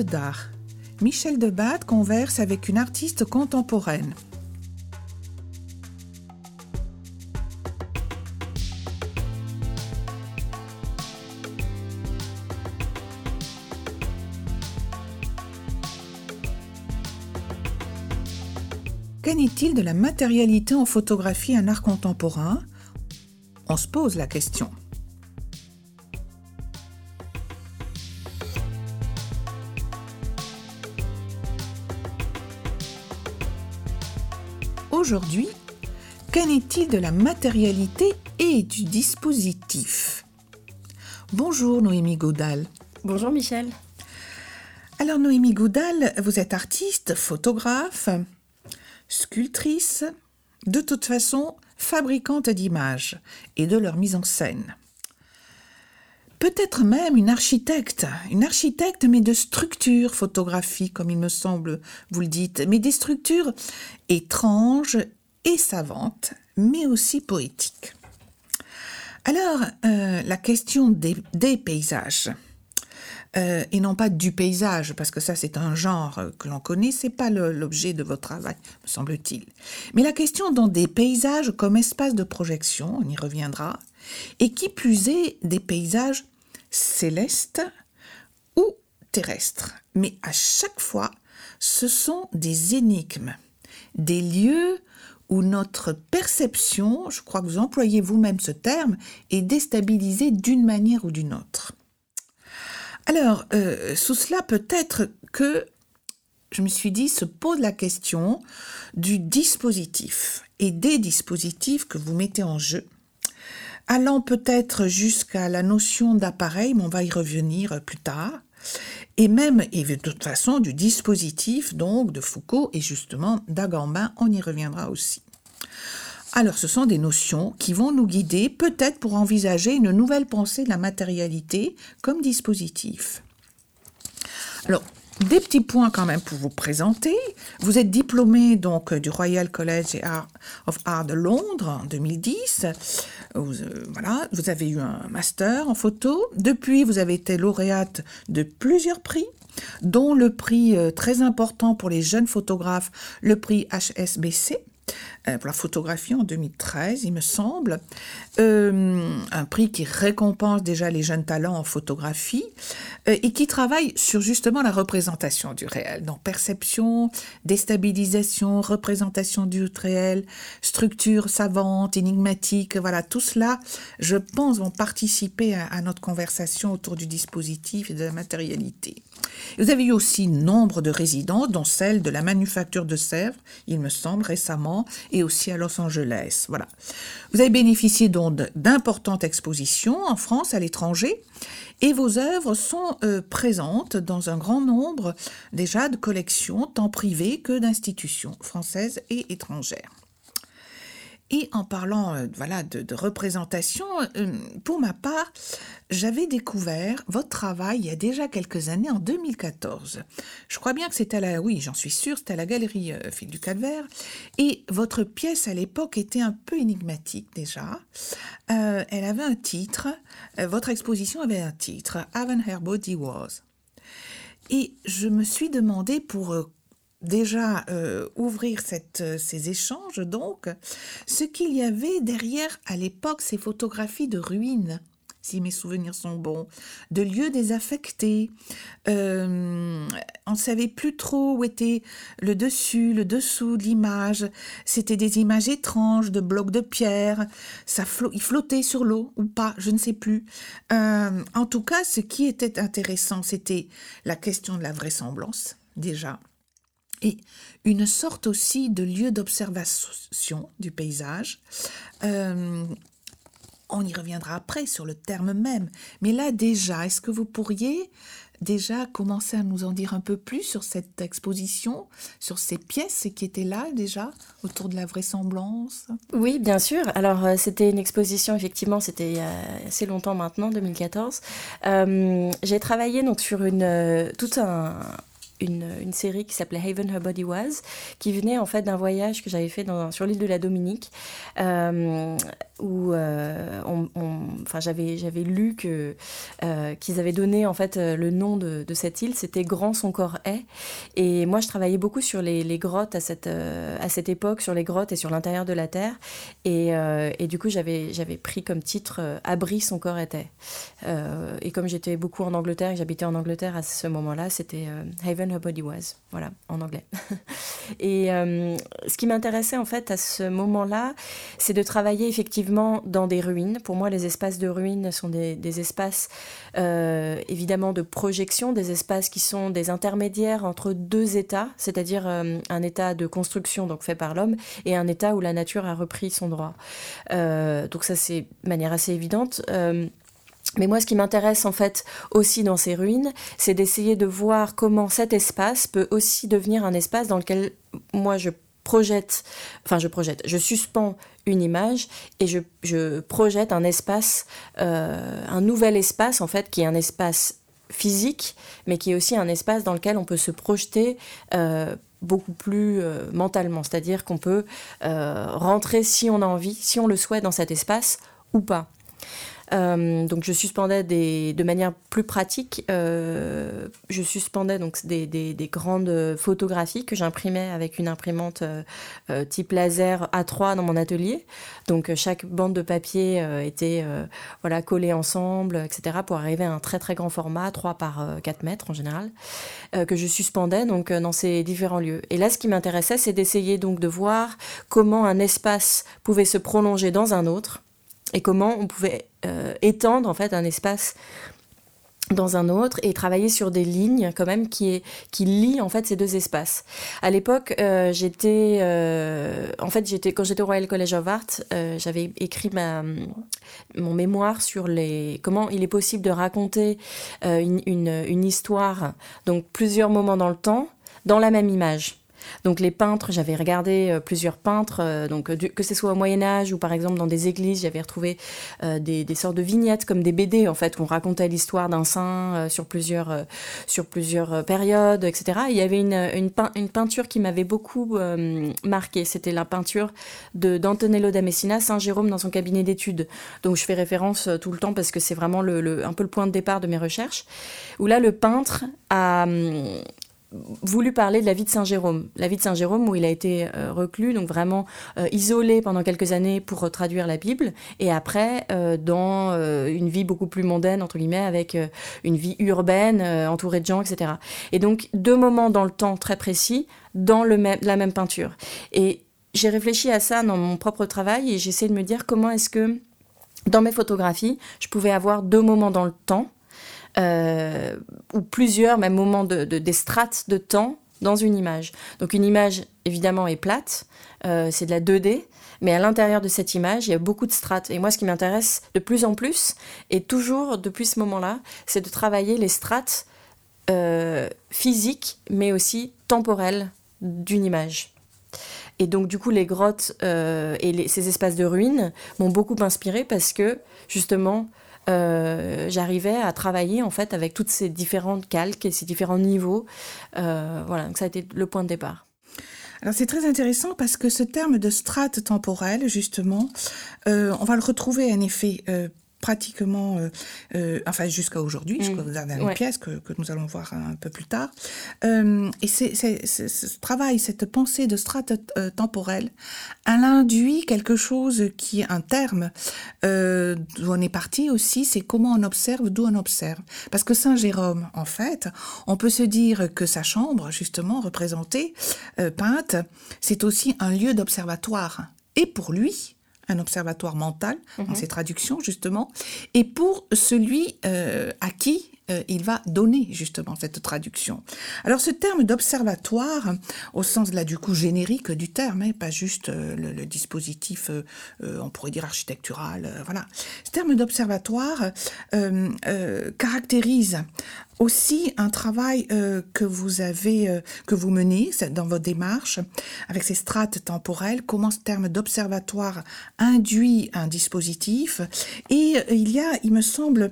D'art. Michel Debatte converse avec une artiste contemporaine. Qu'en est-il de la matérialité en photographie en art contemporain? On se pose la question. Aujourd'hui, qu'en est-il de la matérialité et du dispositif? Bonjour Noémie Gaudal. Bonjour Michel. Alors Noémie Gaudal, vous êtes artiste, photographe, sculptrice, de toute façon fabricante d'images et de leur mise en scène. Peut-être même une architecte, une architecte mais de structures photographiques comme il me semble, vous le dites, mais des structures étranges et savantes, mais aussi poétiques. Alors, euh, la question des, paysages. Euh, et non pas du paysage, parce que ça c'est un genre que l'on connaît, c'est pas l'objet de votre travail, me semble-t-il. Mais la question dans des paysages comme espace de projection, on y reviendra, et qui plus est des paysages célestes ou terrestres. Mais à chaque fois, ce sont des énigmes, des lieux où notre perception, je crois que vous employez vous-même ce terme, est déstabilisée d'une manière ou d'une autre. Alors, euh, sous cela, peut-être que je me suis dit, se pose la question du dispositif et des dispositifs que vous mettez en jeu, allant peut-être jusqu'à la notion d'appareil, mais on va y revenir plus tard, et même, et de toute façon, du dispositif, donc, de Foucault et justement d'Agamben, on y reviendra aussi. Alors ce sont des notions qui vont nous guider peut-être pour envisager une nouvelle pensée de la matérialité comme dispositif. Alors, des petits points quand même pour vous présenter. Vous êtes diplômé donc du Royal College of Art de Londres en 2010. Vous, euh, vous avez eu un master en photo. Depuis, vous avez été lauréate de plusieurs prix, dont le prix euh, très important pour les jeunes photographes, le prix HSBC pour la photographie en 2013, il me semble. Euh, un prix qui récompense déjà les jeunes talents en photographie euh, et qui travaille sur justement la représentation du réel. Donc perception, déstabilisation, représentation du réel, structure savante, énigmatique, voilà, tout cela, je pense, vont participer à notre conversation autour du dispositif et de la matérialité. Vous avez eu aussi nombre de résidences, dont celle de la Manufacture de Sèvres, il me semble, récemment, aussi à Los Angeles. Voilà. Vous avez bénéficié donc d'importantes expositions en France, à l'étranger, et vos œuvres sont euh, présentes dans un grand nombre déjà de collections, tant privées que d'institutions françaises et étrangères. Et en parlant euh, voilà, de, représentation, euh, pour ma part, j'avais découvert votre travail il y a déjà quelques années, en 2014. Je crois bien que c'était à la, oui, j'en suis sûre, c'était à la galerie euh, du Calvaire. Et votre pièce à l'époque était un peu énigmatique déjà. elle avait un titre, votre exposition avait un titre, Haven Her Body Was. Et je me suis demandé pour déjà euh, ouvrir euh, ces échanges, donc, ce qu'il y avait derrière à l'époque ces photographies de ruines, si mes souvenirs sont bons, de lieux désaffectés. Euh, on ne savait plus trop où était le dessus, le dessous de l'image. C'était des images étranges de blocs de pierre. Ça ils flottaient sur l'eau ou pas, je ne sais plus. en tout cas, ce qui était intéressant, c'était la question de la vraisemblance, déjà et une sorte aussi de lieu d'observation du paysage. Euh, on y reviendra après sur le terme même, mais là déjà, est-ce que vous pourriez déjà commencer à nous en dire un peu plus sur cette exposition, sur ces pièces qui étaient là déjà, autour de la vraisemblance? Oui, bien sûr. Alors, euh, c'était une exposition, effectivement, c'était a assez longtemps maintenant, 2014. Euh, j'ai travaillé donc sur une, tout un, une, série qui s'appelait Haven Her Body Was, qui venait en fait d'un voyage que j'avais fait sur l'île de la Dominique. Euh, où euh, j'avais, j'avais lu que, euh, qu'ils avaient donné en fait euh, le nom de, cette île, c'était Grand son corps est. Et moi, je travaillais beaucoup sur les, grottes à cette, à cette époque, sur les grottes et sur l'intérieur de la Terre. Et, et du coup, j'avais, j'avais pris comme titre Abri son corps était. et comme j'étais beaucoup en Angleterre et j'habitais en Angleterre à ce moment-là, c'était Haven Her Body Was, voilà, en anglais. et ce qui m'intéressait en fait à ce moment-là, c'est de travailler effectivement dans des ruines. Pour moi, les espaces de ruines sont des, espaces euh, évidemment de projection, des espaces qui sont des intermédiaires entre deux états, c'est-à-dire euh, un état de construction donc fait par l'homme et un état où la nature a repris son droit. Euh, donc ça, c'est de manière assez évidente. Mais moi, ce qui m'intéresse en fait aussi dans ces ruines, c'est d'essayer de voir comment cet espace peut aussi devenir un espace dans lequel moi je projette, enfin je projette, je suspends une image et je, projette un espace, euh, un nouvel espace en fait, qui est un espace physique, mais qui est aussi un espace dans lequel on peut se projeter euh, beaucoup plus euh, mentalement, c'est-à-dire qu'on peut rentrer si on a envie, si on le souhaite dans cet espace ou pas. Euh, donc je suspendais des, de manière plus pratique, euh, je suspendais donc des, des, des, grandes photographies que j'imprimais avec une imprimante euh, type laser A3 dans mon atelier. Donc chaque bande de papier était voilà collée ensemble, etc. pour arriver à un très très grand format, 3 par 4 mètres en général, que je suspendais donc dans ces différents lieux. Et là, ce qui m'intéressait, c'est d'essayer donc de voir comment un espace pouvait se prolonger dans un autre et comment on pouvait euh, étendre en fait un espace dans un autre et travailler sur des lignes quand même qui, est, qui lient en fait ces deux espaces. À l'époque, euh, j'étais euh, en fait j'étais quand j'étais au Royal College of Art, j'avais écrit ma mon mémoire sur les comment il est possible de raconter une, une, une histoire donc plusieurs moments dans le temps dans la même image. Donc les peintres, j'avais regardé euh, plusieurs peintres, euh, euh, que ce soit au Moyen Âge ou par exemple dans des églises, j'avais retrouvé des, sortes de vignettes comme des BD en fait où on racontait l'histoire d'un saint sur plusieurs sur périodes, etc. il y avait une, peinture qui m'avait beaucoup marqué, c'était la peinture de d'Antonello da Messina, Saint Jérôme dans son cabinet d'études. Donc je fais référence tout le temps parce que c'est vraiment un peu le point de départ de mes recherches. Où là le peintre a hum, voulu parler de la vie de Saint Jérôme. La vie de Saint Jérôme où il a été euh, reclus, donc vraiment euh, isolé pendant quelques années pour traduire la Bible, et après euh, dans une vie beaucoup plus mondaine, entre guillemets, avec une vie urbaine, entourée de gens, etc. Et donc deux moments dans le temps très précis, dans le même, la même peinture. Et j'ai réfléchi à ça dans mon propre travail et j'essaie de me dire comment est-ce que dans mes photographies, je pouvais avoir deux moments dans le temps euh, ou plusieurs même moments de, des strates de temps dans une image. Donc une image évidemment est plate, euh, c'est de la 2D, mais à l'intérieur de cette image, il y a beaucoup de strates. Et moi, ce qui m'intéresse de plus en plus, et toujours depuis ce moment-là, c'est de travailler les strates euh, physiques, mais aussi temporelles d'une image. Et donc, du coup, les grottes et ces espaces de ruines m'ont beaucoup inspiré parce que, justement, euh, j'arrivais à travailler en fait avec toutes ces différentes calques et ces différents niveaux. Euh, voilà, donc ça a été le point de départ. Alors c'est très intéressant parce que ce terme de strate temporelle, justement, euh, on va le retrouver en effet pratiquement, euh, euh, enfin jusqu'à aujourd'hui, jusqu'à mmh. dernière pièce que, que, nous allons voir un peu plus tard. Euh, et c'est, ce travail, cette pensée de strate temporelle, elle induit quelque chose qui est un terme d'où on est parti aussi, c'est comment on observe, d'où on observe. Parce que Saint Jérôme, en fait, on peut se dire que sa chambre, justement représentée, peinte, c'est aussi un lieu d'observatoire. Et pour lui, un observatoire mental, dans ses mhm. traductions justement, et pour celui euh, à qui euh, il va donner justement cette traduction. Alors ce terme d'observatoire, au sens là du coup générique du terme, hein, pas juste euh, le, dispositif, on pourrait dire architectural, voilà. Ce terme d'observatoire caractérise aussi un travail euh, que vous avez, euh, que vous menez dans votre démarche avec ces strates temporelles, comment ce terme d'observatoire induit un dispositif. Et euh, il y a, il me semble,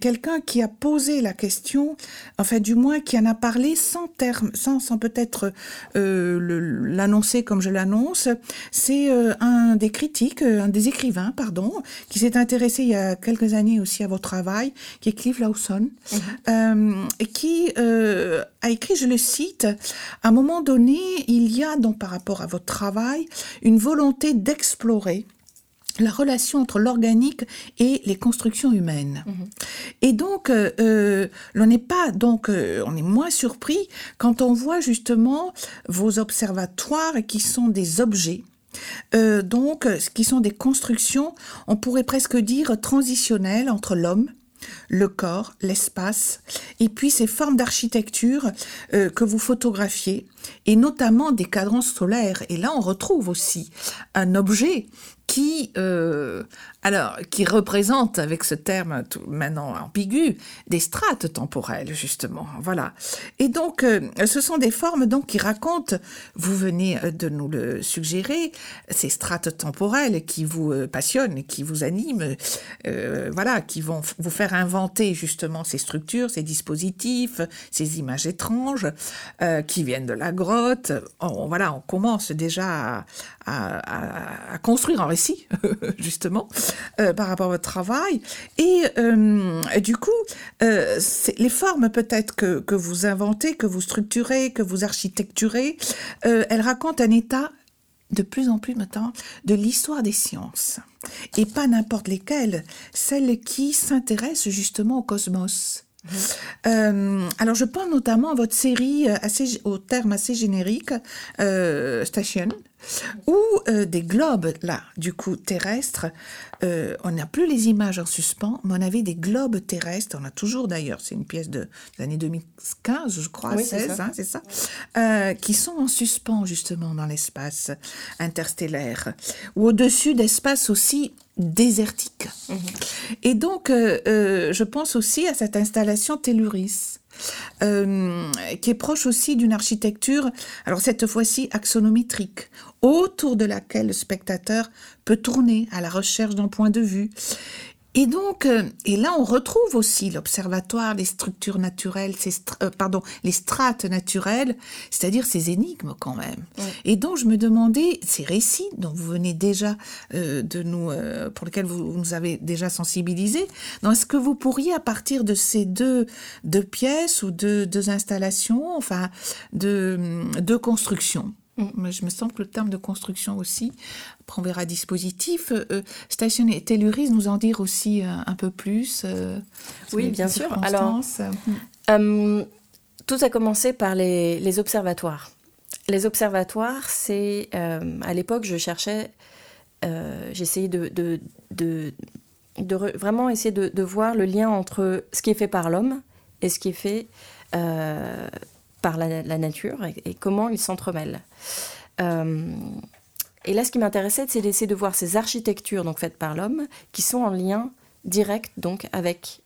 quelqu'un qui a posé la question, enfin du moins qui en a parlé sans terme, sans, peut-être l'annoncer comme je l'annonce. C'est un des critiques, un des écrivains, pardon, qui s'est intéressé il y a quelques années aussi à votre travail, qui est Cliff Lawson. Mhm. Euh, qui euh, a écrit, je le cite, à un moment donné, il y a donc par rapport à votre travail une volonté d'explorer la relation entre l'organique et les constructions humaines. Mhm. Et donc, euh, l'on n'est pas donc, on est moins surpris quand on voit justement vos observatoires qui sont des objets. donc, qui sont des constructions, on pourrait presque dire transitionnelles entre l'homme le corps, l'espace, et puis ces formes d'architecture euh, que vous photographiez, et notamment des cadrans solaires. Et là, on retrouve aussi un objet qui, euh, alors, qui représente, avec ce terme tout, maintenant ambigu, des strates temporelles, justement. Voilà. Et donc, euh, ce sont des formes donc qui racontent, vous venez euh, de nous le suggérer, ces strates temporelles qui vous passionnent, qui vous animent, voilà, qui vont vous faire inventer justement ces structures, ces dispositifs, ces images étranges qui viennent de la grotte. On, voilà, on commence déjà à, construire un récit, justement. Euh, par rapport à votre travail. Et euh, du coup, euh, les formes peut-être que, que, vous inventez, que vous structurez, que vous architecturez, elles racontent un état de plus en plus maintenant de l'histoire des sciences. Et pas n'importe lesquelles, celles qui s'intéressent justement au cosmos. Mmh. alors je pense notamment à votre série assez, au terme assez générique, Station, ou euh, des globes, là, du coup, terrestres. Euh, on n'a plus les images en suspens, mais on avait des globes terrestres. On a toujours d'ailleurs, c'est une pièce de, l'année 2015, je crois, 16, c'est ça, hein, euh, qui sont en suspens justement dans l'espace interstellaire, ou au-dessus d'espaces aussi désertiques. Mhm. Et donc, je pense aussi à cette installation Telluris. Euh, qui est proche aussi d'une architecture, alors cette fois-ci axonométrique, autour de laquelle le spectateur peut tourner à la recherche d'un point de vue. Et donc, euh, et là, on retrouve aussi l'observatoire, les structures naturelles, ces euh, pardon, les strates naturelles, c'est-à-dire ces énigmes quand même. Et donc, je me demandais, ces récits dont vous venez déjà euh, de nous, pour lesquels vous, nous avez déjà sensibilisés, est-ce que vous pourriez, à partir de ces deux, deux pièces ou deux, deux installations, enfin, deux, deux constructions, Je me sens que le terme de construction aussi, après on verra dispositif. Euh, euh station et Telluris nous en dire aussi euh, un peu plus. Euh, oui, bien sûr. Alors, mm. tout a commencé par les, observatoires. Les observatoires, c'est à l'époque, je cherchais, j'essayais de, de, de, vraiment essayer de, voir le lien entre ce qui est fait par l'homme et ce qui est fait par la, nature et, comment ils s'entremêlent. Euh, et là, ce qui m'intéressait, c'est d'essayer de voir ces architectures donc faites par l'homme qui sont en lien direct donc avec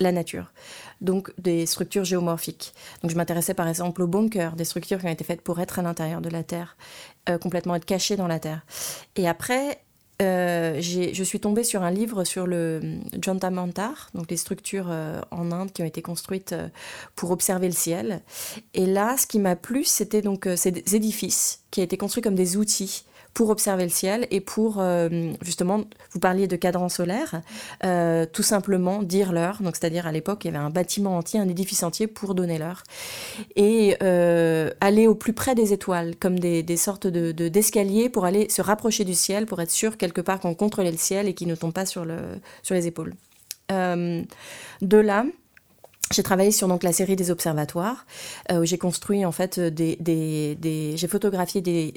la nature. Donc des structures géomorphiques. Donc je m'intéressais par exemple aux bunkers, des structures qui ont été faites pour être à l'intérieur de la Terre, euh, complètement être cachées dans la Terre. Et après, euh, je suis tombée sur un livre sur le Jantamantar, donc les structures euh, en Inde qui ont été construites euh, pour observer le ciel. Et là, ce qui m'a plu, c'était donc ces édifices qui ont été construits comme des outils pour observer le ciel et pour euh, justement, vous parliez de cadran solaire, euh, tout simplement dire l'heure. Donc c'est-à-dire à, l'époque, il y avait un bâtiment entier, un édifice entier pour donner l'heure et euh, aller au plus près des étoiles, comme des, sortes de d'escaliers pour aller se rapprocher du ciel, pour être sûr quelque part qu'on contrôlait le ciel et qu'il ne tombe pas sur le sur les épaules. de là, j'ai travaillé sur donc la série des observatoires où j'ai construit en fait des, des, des j'ai photographié des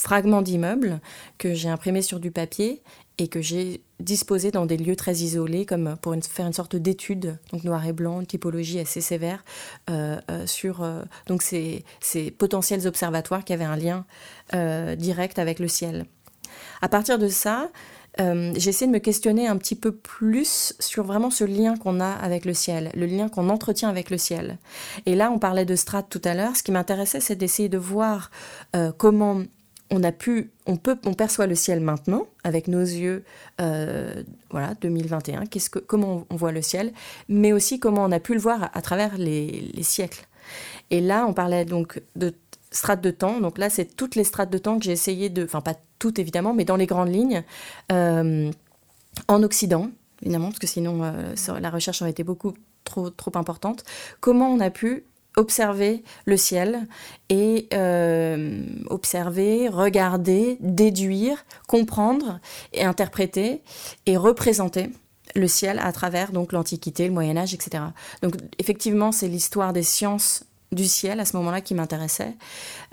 fragments d'immeubles que j'ai imprimés sur du papier et que j'ai disposés dans des lieux très isolés, comme pour faire une sorte d'étude, donc noir et blanc, une typologie assez sévère, euh, euh, sur euh, donc ces, ces, potentiels observatoires qui avaient un lien direct avec le ciel. À partir de ça, euh, j'ai essayé de me questionner un petit peu plus sur vraiment ce lien qu'on a avec le ciel, le lien qu'on entretient avec le ciel. Et là, on parlait de strates tout à l'heure. Ce qui m'intéressait, c'est d'essayer de voir comment on peut, perçoit le ciel maintenant avec nos yeux, euh, voilà, 2021. Qu'est-ce que, comment on voit le ciel, mais aussi comment on a pu le voir à, travers les, siècles. Et là, on parlait donc de strates de temps. Donc là, c'est toutes les strates de temps que j'ai essayé de, enfin pas toutes évidemment, mais dans les grandes lignes, euh, en Occident, évidemment, parce que sinon euh, la recherche aurait été beaucoup trop trop importante. Comment on a pu observer le ciel et euh, observer, regarder, déduire, comprendre et interpréter et représenter le ciel à travers donc l'Antiquité, le Moyen Âge, etc. Donc effectivement, c'est l'histoire des sciences du ciel à ce moment-là qui m'intéressait.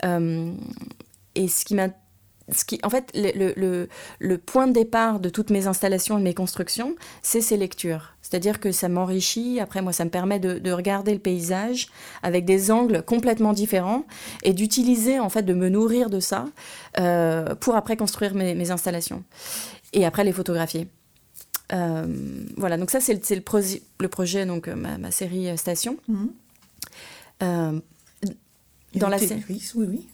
Euh, et ce qui m'a ce qui, en fait, le, le, le, point de départ de toutes mes installations et de mes constructions, c'est ces lectures. C'est-à-dire que ça m'enrichit. Après, moi, ça me permet de, regarder le paysage avec des angles complètement différents et d'utiliser, en fait, de me nourrir de ça euh, pour après construire mes, installations et après les photographier. Euh, voilà, donc ça, c'est le, projet, donc ma, série Station. Euh, dans la série. Oui, oui.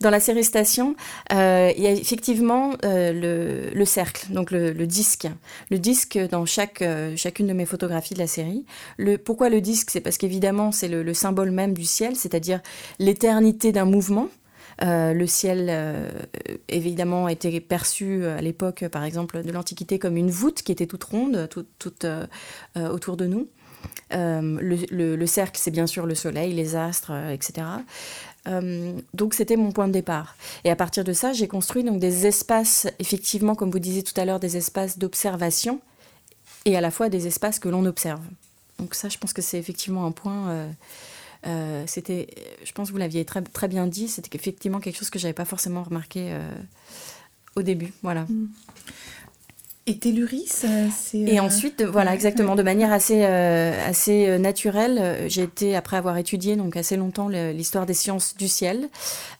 Dans la série Station, euh, il y a effectivement euh, le, cercle, donc le, disque. Le disque dans chaque, euh, chacune de mes photographies de la série. Pourquoi le disque? C'est parce qu'évidemment, c'est le, symbole même du ciel, c'est-à-dire l'éternité d'un mouvement. le ciel, évidemment, était perçu à l'époque, par exemple, de l'Antiquité comme une voûte qui était toute ronde, toute, autour de nous. Le, cercle, c'est bien sûr le soleil, les astres, etc. Euh, donc c'était mon point de départ. Et à partir de ça, j'ai construit donc des espaces, effectivement, comme vous disiez tout à l'heure, des espaces d'observation et à la fois des espaces que l'on observe. Donc ça, je pense que c'est effectivement un point. Euh, euh, c'était, je pense que vous l'aviez très, très bien dit, c'était effectivement quelque chose que j'avais pas forcément remarqué au début. Voilà. Mm. Et Telluris, c'est... Et ensuite, voilà, exactement, de manière assez, euh, assez euh, naturelle, j'ai été, après avoir étudié donc assez longtemps l'histoire des sciences du ciel,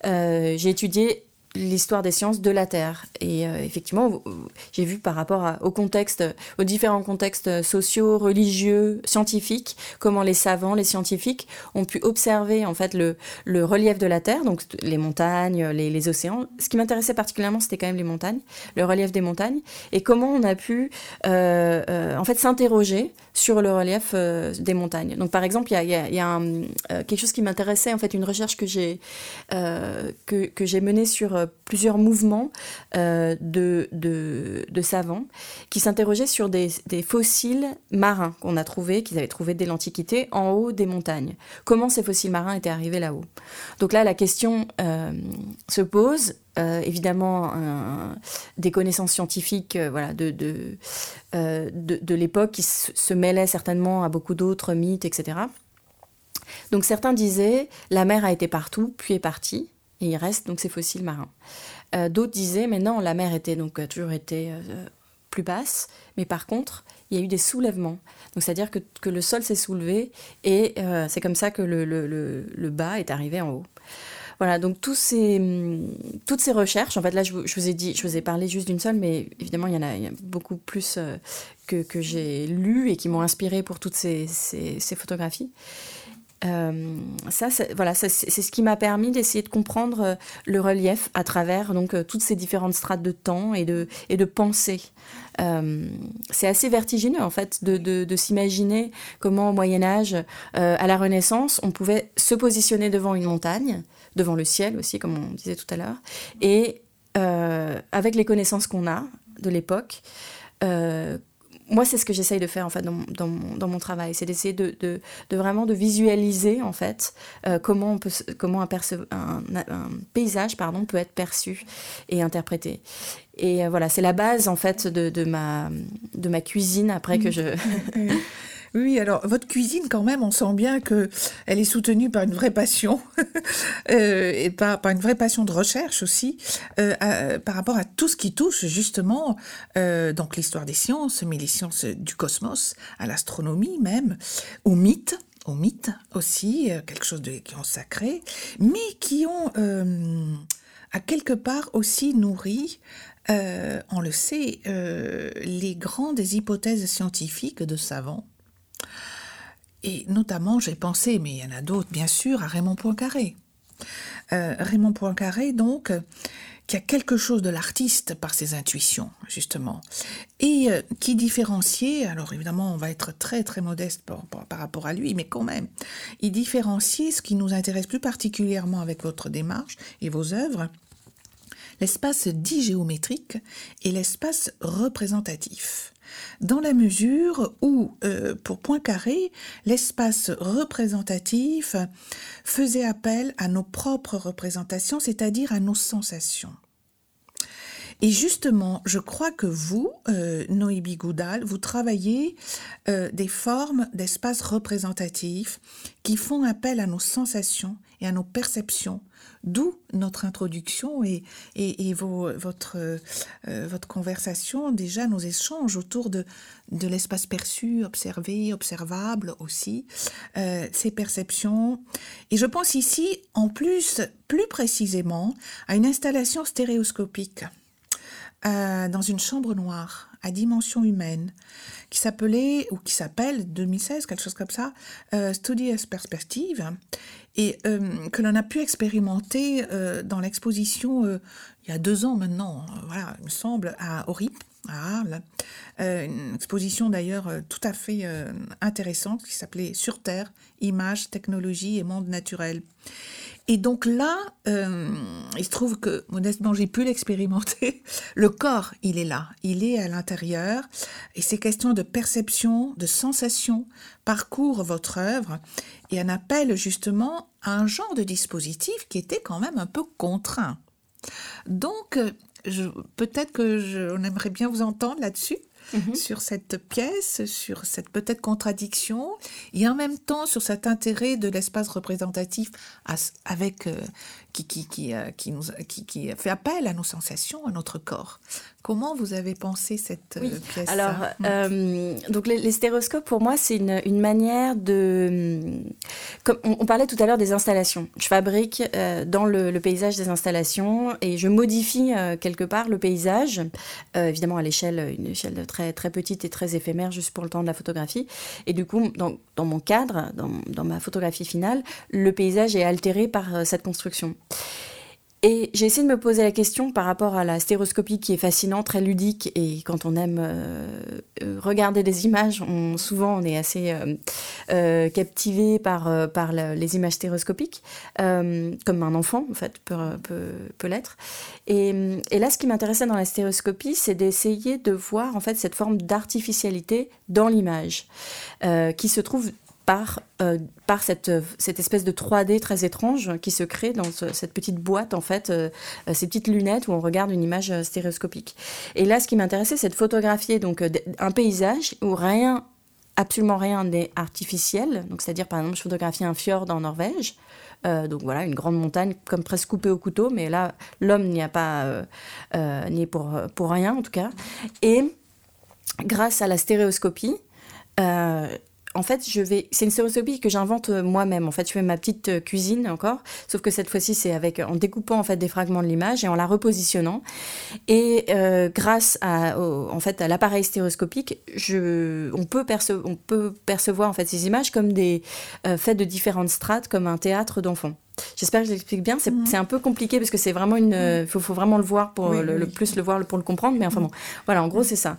j'ai étudié l'histoire des sciences de la Terre. Et euh, effectivement, j'ai vu par rapport au contexte, aux différents contextes sociaux, religieux, scientifiques, comment les savants, les scientifiques ont pu observer en fait le, le relief de la Terre, donc les montagnes, les, océans. Ce qui m'intéressait particulièrement, c'était quand même les montagnes, le relief des montagnes, et comment on a pu euh, euh, en fait s'interroger sur le relief des montagnes. Donc par exemple, il y a, y a un, quelque chose qui m'intéressait, en fait, une recherche que j'ai que, que j'ai menée sur euh, plusieurs mouvements euh, de, savants qui s'interrogeaient sur des, fossiles marins qu'on a trouvés, qu'ils avaient trouvés dès l'Antiquité, en haut des montagnes. Comment ces fossiles marins étaient arrivés là-haut? Donc là, la question euh, se pose. évidemment, des connaissances scientifiques voilà, de, de, l'époque qui se mêlaient certainement à beaucoup d'autres mythes, etc. Donc certains disaient la mer a été partout, puis est partie et il reste donc ces fossiles marins. Euh, d'autres disaient, mais non, la mer était donc toujours été euh, plus basse, mais par contre, il y a eu des soulèvements. C'est-à-dire que, que, le sol s'est soulevé et euh, c'est comme ça que le, le, le, bas est arrivé en haut. Voilà, donc tous ces, toutes ces recherches, en fait là je vous, je vous ai dit, je vous ai parlé juste d'une seule, mais évidemment il y en a, beaucoup plus que, que j'ai lu et qui m'ont inspiré pour toutes ces, ces photographies. Euh, ça, voilà, c'est ce qui m'a permis d'essayer de comprendre euh, le relief à travers donc euh, toutes ces différentes strates de temps et de et de pensée. c'est assez vertigineux en fait de, de, s'imaginer comment au Moyen Âge, à la Renaissance, on pouvait se positionner devant une montagne, devant le ciel aussi, comme on disait tout à l'heure, et avec les connaissances qu'on a de l'époque, moi, c'est ce que j'essaye de faire en fait dans, dans, dans mon travail, c'est d'essayer de, de, de, vraiment de visualiser en fait euh, comment on peut comment un, un, un, paysage pardon peut être perçu et interprété. Et euh, voilà, c'est la base en fait de, de, ma de ma cuisine après que je Oui, alors votre cuisine, quand même, on sent bien que elle est soutenue par une vraie passion euh, et par, une vraie passion de recherche aussi, euh, par rapport à tout ce qui touche justement euh, l'histoire des sciences, mais les sciences du cosmos, à l'astronomie même, au mythe au mythe aussi, quelque chose de, qui ont sacré, mais qui ont a quelque part aussi nourri, on le sait, les grandes hypothèses scientifiques de savants. Et notamment, j'ai pensé, mais il y en a d'autres bien sûr, à Raymond Poincaré. Euh, Raymond Poincaré, donc, qui a quelque chose de l'artiste par ses intuitions, justement, et euh, qui différenciait, alors évidemment on va être très très modeste par, par, rapport à lui, mais quand même, il différenciait ce qui nous intéresse plus particulièrement avec votre démarche et vos œuvres, l'espace dit géométrique et l'espace représentatif dans la mesure où, euh, pour Poincaré, l'espace représentatif faisait appel à nos propres représentations, c'est-à-dire à nos sensations. Et justement, je crois que vous, euh, Noébi vous travaillez euh, des formes d'espace représentatif qui font appel à nos sensations et à nos perceptions. D'où notre introduction et, euh, votre conversation, déjà nos échanges autour de, de l'espace perçu, observé, observable aussi, euh, ces perceptions. Et je pense ici, en plus, plus précisément, à une installation stéréoscopique euh, dans une chambre noire à dimension humaine qui s'appelait, ou qui s'appelle 2016, quelque chose comme ça, euh, Studies Perspective, et euh, que l'on a pu expérimenter euh, dans l'exposition il y a deux ans maintenant, voilà, il me semble, à Orip, à Arles. une exposition d'ailleurs tout à fait intéressante qui s'appelait Sur Terre, images, technologie et monde naturel. Et donc là, euh, il se trouve que modestement, j'ai pu l'expérimenter. Le corps, il est là, il est à l'intérieur. Et ces questions de perception, de sensation parcourent votre œuvre et en appellent justement à un genre de dispositif qui était quand même un peu contraint. Donc, peut-être que aimerait bien vous entendre là-dessus. Mhm. sur cette pièce, sur cette peut-être contradiction, et en même temps sur cet intérêt de l'espace représentatif avec euh, qui, qui, qui, euh, qui, nous, qui, qui fait appel à nos sensations, à notre corps. Comment vous avez pensé cette euh, pièce Alors, euh, donc les, stéréoscopes, pour moi, c'est une, une, manière de... Comme on, parlait tout à l'heure des installations. Je fabrique euh, dans le, le, paysage des installations et je modifie quelque part le paysage, évidemment à l'échelle, une échelle très, très petite et très éphémère, juste pour le temps de la photographie. Et du coup, dans, mon cadre, dans, dans ma photographie finale, le paysage est altéré par cette construction. Et j'ai essayé de me poser la question par rapport à la stéroscopie qui est fascinante, très ludique, et quand on aime euh, euh, regarder des images, souvent on est assez euh, captivé par, par les images stéroscopiques, comme un enfant en fait peut, peut, peut l'être. Et, et, là, ce qui m'intéressait dans la stéroscopie, c'est d'essayer de voir en fait cette forme d'artificialité dans l'image, qui se trouve par, euh, cette, espèce de 3D très étrange qui se crée dans cette petite boîte, en fait, euh, euh, ces petites lunettes où on regarde une image stéréoscopique. Et là, ce qui m'intéressait, c'est de photographier donc, un paysage où rien, absolument rien n'est artificiel. Donc, c'est-à-dire, par exemple, je photographie un fjord en Norvège. donc voilà, une grande montagne comme presque coupée au couteau, mais là, l'homme n'y a pas, n'y pour, pour rien en tout cas. Et grâce à la stéréoscopie, en fait, je vais. C'est une stéréoscopie que j'invente euh, moi-même. En fait, je fais ma petite euh, cuisine encore, sauf que cette fois-ci, c'est avec en découpant en fait des fragments de l'image et en la repositionnant. Et euh, grâce à, en fait, à l'appareil stéréoscopique, je, on peut, on peut percevoir en fait ces images comme des faites de différentes strates, comme un théâtre d'enfants. J'espère que je l'explique bien. C'est mm. un peu compliqué parce que c'est vraiment une. Il faut, faut, vraiment le voir pour le, plus le voir pour le comprendre. Mais enfin bon, voilà, en gros, c'est ça.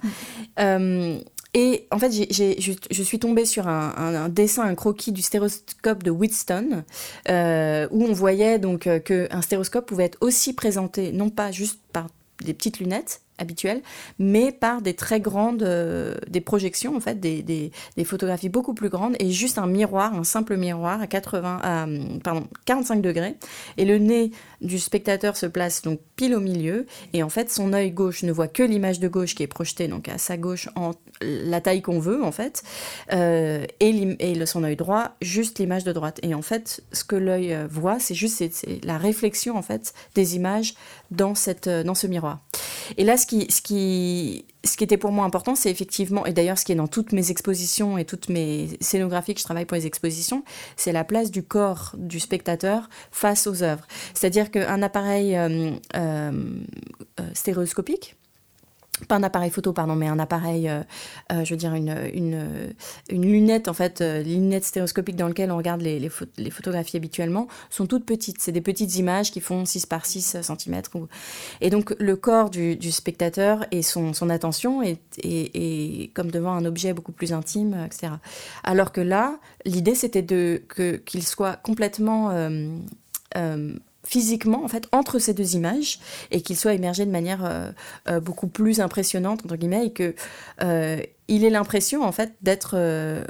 Euh, et en fait, je, suis tombée sur un, dessin, un croquis du stéroscope de Wheatstone, euh, où on voyait donc euh, qu'un stéroscope pouvait être aussi présenté, non pas juste par des petites lunettes, habituelles, mais par des très grandes, euh, des projections en fait, des, des, photographies beaucoup plus grandes et juste un miroir, un simple miroir à 80, à, pardon, 45 degrés. Et le nez du spectateur se place donc pile au milieu et en fait son œil gauche ne voit que l'image de gauche qui est projetée donc à sa gauche en la taille qu'on veut en fait euh, et, et son œil droit juste l'image de droite. Et en fait ce que l'œil euh, voit c'est juste c'est la réflexion en fait des images dans cette dans ce miroir. Et là ce qui, ce qui, ce qui était pour moi important, c'est effectivement, et d'ailleurs ce qui est dans toutes mes expositions et toutes mes scénographies que je travaille pour les expositions, c'est la place du corps du spectateur face aux œuvres. C'est-à-dire qu'un appareil euh, euh, stéréoscopique, pas un appareil photo, pardon, mais un appareil, euh, euh, je veux dire une, une, une lunette, en fait, euh, les lunettes stéréoscopiques dans lesquelles on regarde les, les, les photographies habituellement, sont toutes petites. C'est des petites images qui font 6 par 6 cm. Et donc, le corps du, spectateur et son, son attention est, est, est, comme devant un objet beaucoup plus intime, etc. Alors que là, l'idée, c'était de, que, qu'il soit complètement physiquement en fait entre ces deux images et qu'il soit émergé de manière euh, euh, beaucoup plus impressionnante entre guillemets et que euh, il ait l'impression en fait d'être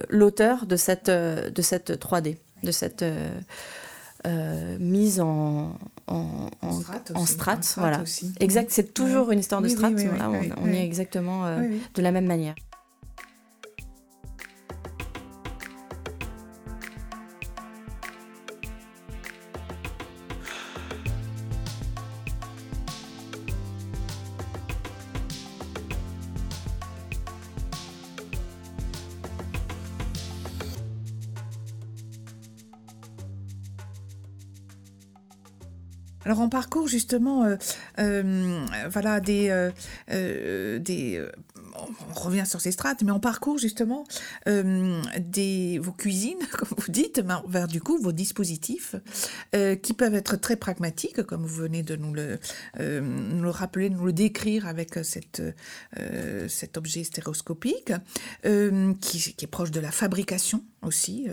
l'auteur de cette de cette 3D de cette mise en en, en, en strat, voilà. Aussi. Exact, c'est toujours oui. une histoire de oui, strat. Oui, on, on est exactement de la même manière. Alors on parcourt justement, euh, euh, voilà, des, euh, on revient sur ces strates, mais on parcourt justement vos cuisines, comme vous dites, vers du coup vos dispositifs, qui peuvent être très pragmatiques, comme vous venez de nous le, rappeler, nous le décrire avec cet objet stéréoscopique, qui, est proche de la fabrication aussi,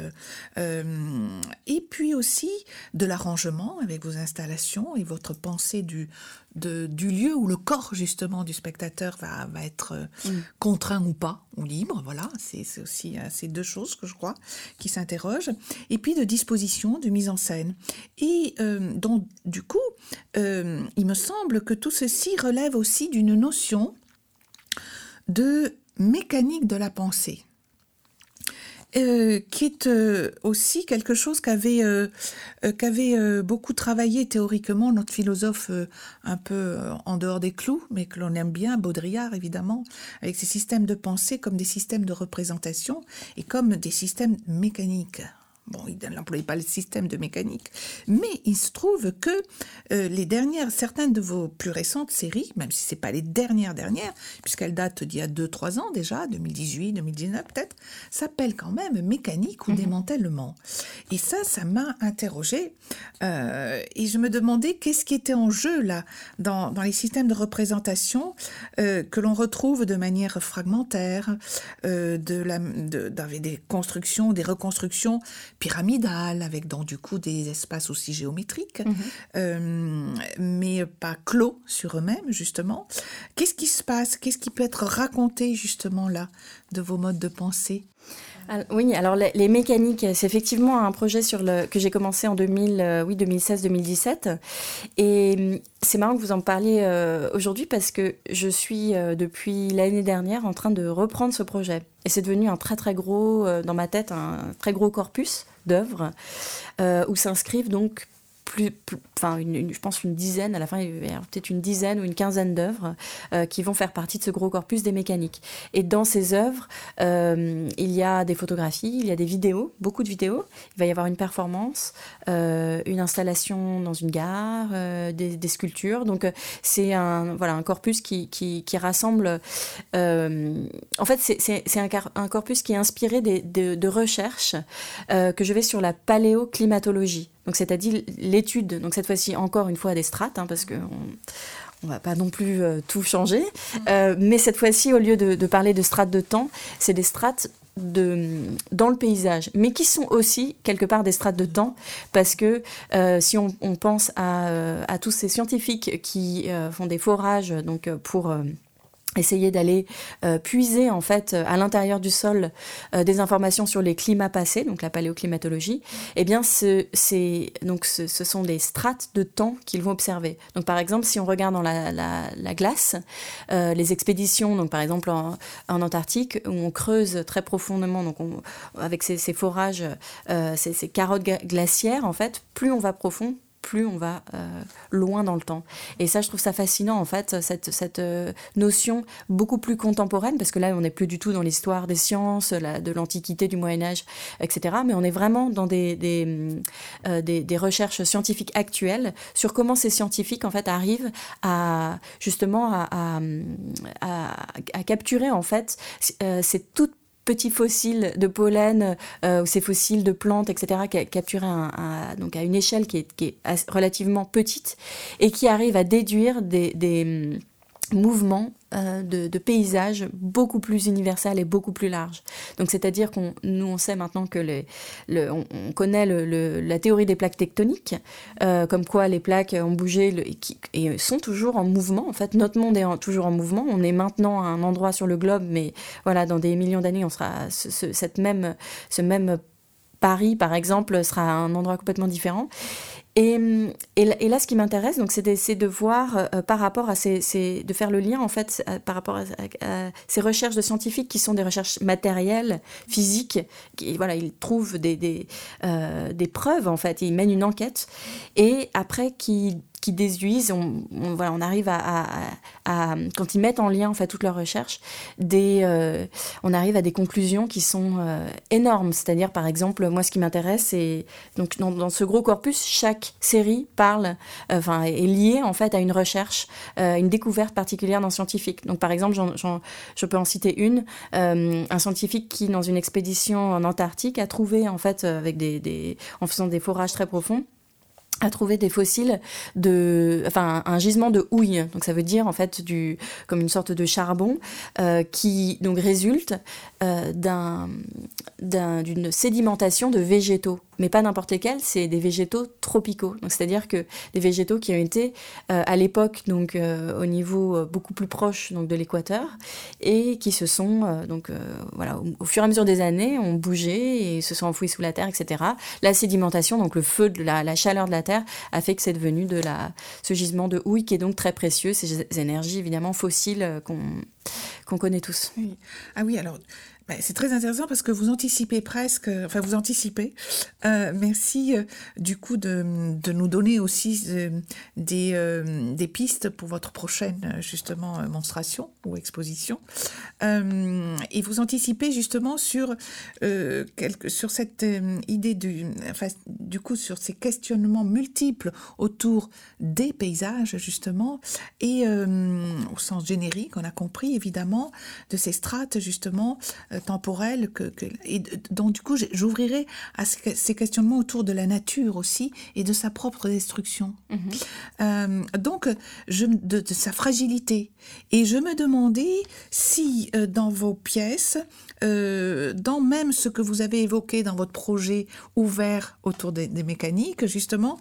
euh, et puis aussi de l'arrangement avec vos installations et votre pensée du, de, du lieu où le corps justement du spectateur va, va être mm. contraint ou pas, ou libre. Voilà, c'est aussi euh, ces deux choses que je crois qui s'interrogent. Et puis de disposition, de mise en scène. Et euh, donc, du coup, euh, il me semble que tout ceci relève aussi d'une notion de mécanique de la pensée euh, qui est euh, aussi quelque chose qu'avait euh, qu'avait euh, beaucoup travaillé théoriquement notre philosophe euh, un peu euh, en dehors des clous, mais que l'on aime bien, Baudrillard évidemment, avec ses systèmes de pensée comme des systèmes de représentation et comme des systèmes mécaniques. Bon, il n'employait pas le système de mécanique, mais il se trouve que euh, les dernières, certaines de vos plus récentes séries, même si c'est pas les dernières dernières, puisqu'elles datent d'il y a 2-3 ans déjà, 2018, 2019 peut-être, s'appellent quand même mécanique ou mmh. démantèlement. Et ça, ça m'a interrogé euh, et je me demandais qu'est-ce qui était en jeu là dans, dans les systèmes de représentation euh, que l'on retrouve de manière fragmentaire, de la, de, des constructions, des reconstructions pyramidale, avec donc du coup des espaces aussi géométriques, mmh. euh, mais pas clos sur eux-mêmes, justement. Qu'est-ce qui se passe? Qu'est-ce qui peut être raconté, justement, là, de vos modes de pensée? Oui, alors les, mécaniques, c'est effectivement un projet sur le, que j'ai commencé en 2000, euh, oui, 2016-2017. Et hum, c'est marrant que vous en parliez euh, aujourd'hui parce que je suis euh, depuis l'année dernière en train de reprendre ce projet. Et c'est devenu un très très gros, euh, dans ma tête, un très gros corpus d'œuvres euh, où s'inscrivent donc plus, plus enfin, je pense une dizaine, à la fin, peut-être une dizaine ou une quinzaine d'œuvres euh, qui vont faire partie de ce gros corpus des mécaniques. Et dans ces œuvres, euh, il y a des photographies, il y a des vidéos, beaucoup de vidéos. Il va y avoir une performance, euh, une installation dans une gare, des, sculptures. Donc, c'est un, voilà, un corpus qui, qui, rassemble. En fait, c'est un, corpus qui est inspiré de recherches que je vais sur la paléoclimatologie. Donc, c'est-à-dire l'étude, donc cette fois-ci encore une fois des strates, hein, parce qu'on on va pas non plus euh, tout changer. Euh, mais cette fois-ci, au lieu de, de, parler de strates de temps, c'est des strates de, dans le paysage, mais qui sont aussi quelque part des strates de temps, parce que euh, si on, on pense à, à, tous ces scientifiques qui font des forages donc pour essayer d'aller euh, puiser en fait à l'intérieur du sol euh, des informations sur les climats passés, donc la paléoclimatologie, eh bien ce, donc ce, sont des strates de temps qu'ils vont observer. Donc par exemple, si on regarde dans la, la, la glace, euh, les expéditions, donc par exemple en, Antarctique, où on creuse très profondément, donc on, avec ces, forages, euh, ces, ces carottes glaciaires, en fait, plus on va profond, plus on va euh, loin dans le temps. Et ça, je trouve ça fascinant, en fait, cette, cette euh, notion beaucoup plus contemporaine, parce que là, on n'est plus du tout dans l'histoire des sciences, de l'Antiquité, du Moyen Âge, etc. Mais on est vraiment dans des, des, euh, des, recherches scientifiques actuelles sur comment ces scientifiques, en fait, arrivent à, justement, à, à, capturer, en fait, ces toutes petits fossiles de pollen euh, ou ces fossiles de plantes, etc., capturés à, donc à une échelle qui est, relativement petite et qui arrivent à déduire des, hum, mouvements euh, de, paysages beaucoup plus universels et beaucoup plus larges. Donc, c'est-à-dire qu'on nous on sait maintenant que les, le, on, connaît la théorie des plaques tectoniques, euh, comme quoi les plaques ont bougé et, sont toujours en mouvement. En fait, notre monde est toujours en mouvement. On est maintenant à un endroit sur le globe, mais voilà, dans des millions d'années, on sera ce, cette même, ce même Paris, par exemple, sera un endroit complètement différent. Et, là, ce qui m'intéresse, donc, c'est de, voir euh, par rapport à ces, de faire le lien en fait euh, par rapport à, ces recherches de scientifiques qui sont des recherches matérielles, physiques. Qui, voilà, ils trouvent des, des, euh, preuves en fait, ils mènent une enquête et après qui qui déduisent, on, voilà, on arrive à, quand ils mettent en lien en fait toute leur recherche, des, euh, on arrive à des conclusions qui sont euh, énormes. C'est-à-dire, par exemple, moi, ce qui m'intéresse, c'est donc dans, ce gros corpus, chaque série parle, euh, enfin, est liée en fait à une recherche, une découverte particulière d'un scientifique. Donc, par exemple, je peux en citer une, un scientifique qui, dans une expédition en Antarctique, a trouvé en fait, avec des en faisant des forages très profonds, a trouvé des fossiles de, enfin, un gisement de houille. Donc ça veut dire en fait du, comme une sorte de charbon euh, qui donc résulte euh, d'un, d'une sédimentation de végétaux, mais pas n'importe lesquels, c'est des végétaux tropicaux. C'est-à-dire que des végétaux qui ont été euh, à l'époque donc au niveau beaucoup plus proche donc de l'équateur et qui se sont donc voilà au, fur et à mesure des années ont bougé et se sont enfouis sous la terre, etc. La sédimentation, donc le feu de la, chaleur de la a fait que c'est devenu de la, ce gisement de houille qui est donc très précieux, ces énergies évidemment fossiles euh, qu'on connaît tous. Ah oui, alors c'est très intéressant parce que vous anticipez presque, enfin vous anticipez. Euh, merci euh, du coup de, de, nous donner aussi euh, des, des pistes pour votre prochaine justement monstration ou exposition. et vous anticipez justement sur quelque, sur cette idée du, enfin, du coup sur ces questionnements multiples autour des paysages justement et au sens générique, on a compris évidemment de ces strates justement temporelle que, et donc du coup j'ouvrirai à ces questionnements autour de la nature aussi et de sa propre destruction. Mhm. Euh, donc je, de, sa fragilité. Et je me demandais si euh, dans vos pièces, dans même ce que vous avez évoqué dans votre projet ouvert autour des, mécaniques, justement,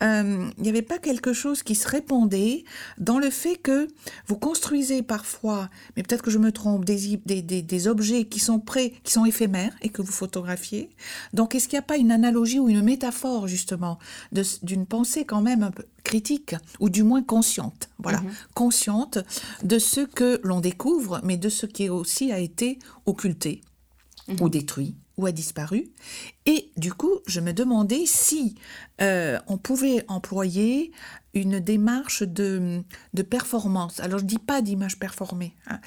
il n'y avait pas quelque chose qui se répondait dans le fait que vous construisez parfois, mais peut-être que je me trompe, des, des, des objets qui sont prêts, qui sont éphémères et que vous photographiez. Donc, est-ce qu'il n'y a pas une analogie ou une métaphore, justement, d'une pensée quand même un peu critique, ou du moins consciente, voilà, mhm. consciente de ce que l'on découvre, mais de ce qui aussi a été occulté ou mhm. détruit ou a disparu. Et du coup, je me demandais si euh, on pouvait employer une démarche de, de performance. Alors, je dis pas d'image performée. Hein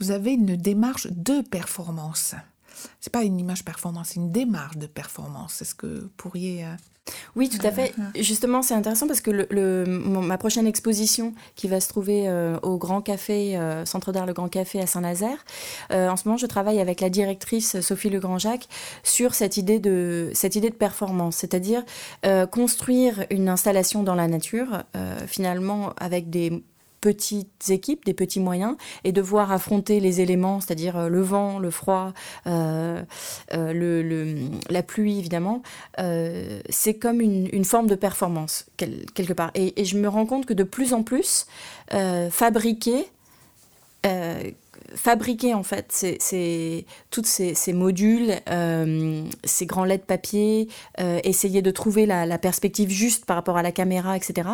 vous avez une démarche de performance. C'est pas une image performance, c'est une démarche de performance. Est-ce que vous pourriez euh, oui, tout à fait. Justement, c'est intéressant parce que le, ma prochaine exposition qui va se trouver euh, au Grand Café, euh, Centre d'art Le Grand Café à Saint-Nazaire, en ce moment, je travaille avec la directrice Sophie Le Grand-Jacques sur cette idée de, cette idée de performance, c'est-à-dire construire une installation dans la nature, finalement, avec des petites équipes, des petits moyens, et devoir affronter les éléments, c'est-à-dire euh, le vent, le froid, euh, euh, la pluie, évidemment, c'est comme une, forme de performance, quelque part. Et, je me rends compte que de plus en plus, fabriquer fabriquer en fait ces, toutes ces, modules, euh, ces grands LED papier, euh, essayer de trouver la, perspective juste par rapport à la caméra, etc.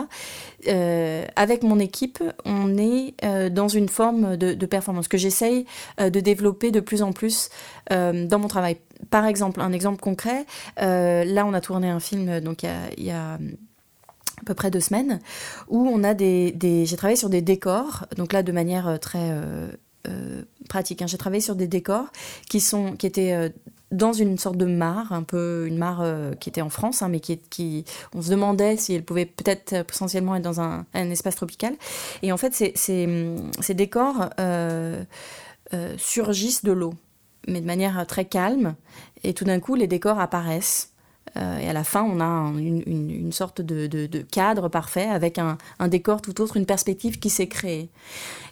Euh, avec mon équipe, on est dans une forme de, performance que j'essaye de développer de plus en plus dans mon travail. Par exemple, un exemple concret, là on a tourné un film donc il y a à peu près deux semaines, où on a des j'ai travaillé sur des décors, donc là de manière très pratique. Hein. J'ai travaillé sur des décors qui sont qui étaient dans une sorte de mare, un peu une mare euh, qui était en France, hein, mais qui, on se demandait si elle pouvait peut-être euh, potentiellement être dans un, un, espace tropical. Et en fait, ces, ces, ces décors euh, euh, surgissent de l'eau, mais de manière très calme. Et tout d'un coup, les décors apparaissent. Euh, et à la fin, on a un, une, sorte de, cadre parfait avec un, décor tout autre, une perspective qui s'est créée.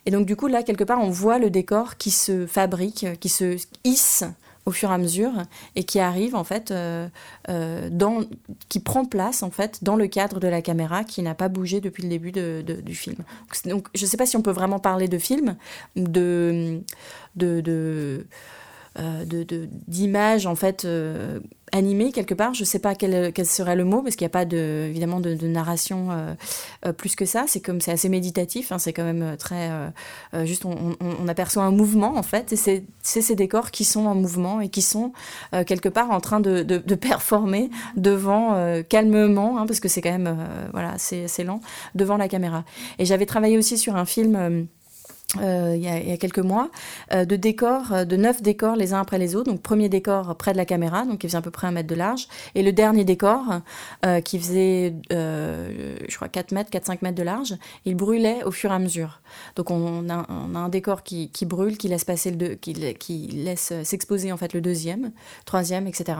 Et donc, du coup, là, quelque part, on voit le décor qui se fabrique, qui se hisse au fur et à mesure et qui arrive en fait euh, euh, dans qui prend place en fait dans le cadre de la caméra qui n'a pas bougé depuis le début du film donc je ne sais pas si on peut vraiment parler de film de d'images en fait animées quelque part. Je ne sais pas quel, serait le mot parce qu'il n'y a pas de, évidemment de, narration euh, euh, plus que ça. C'est comme c'est assez méditatif. Hein, c'est quand même euh, très juste. On, aperçoit un mouvement en fait. Et c'est ces décors qui sont en mouvement et qui sont quelque part en train de performer devant calmement hein, parce que c'est quand même voilà c'est lent devant la caméra. Et j'avais travaillé aussi sur un film euh, il, y a, quelques mois, euh, de décors, euh, de neuf décors les uns après les autres. Donc premier décor près de la caméra, donc qui faisait à peu près un mètre de large, et le dernier décor qui faisait, je crois, 4 mètres, 4-5 mètres de large. Il brûlait au fur et à mesure. Donc on a, un décor qui, brûle, qui laisse passer le deux, qui, laisse s'exposer en fait le deuxième, troisième, etc.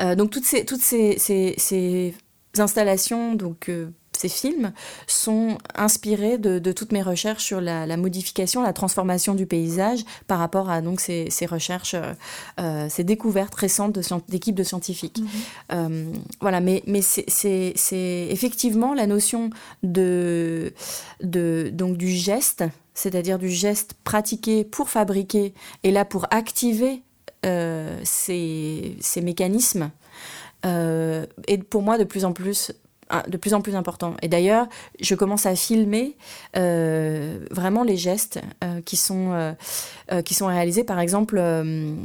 Donc toutes ces, ces installations, donc ces films sont inspirés de, de, toutes mes recherches sur la, la, modification, la transformation du paysage par rapport à donc ces, ces recherches, euh, ces découvertes récentes d'équipes de, de, scientifiques. -hmm. euh, voilà, mais, mais c'est effectivement la notion de, de donc du geste, c'est-à-dire du geste pratiqué pour fabriquer et là pour activer euh, ces, ces mécanismes. Euh, et pour moi de plus en plus de plus en plus important. Et d'ailleurs, je commence à filmer euh, vraiment les gestes euh, qui, sont, euh, qui sont réalisés, par exemple,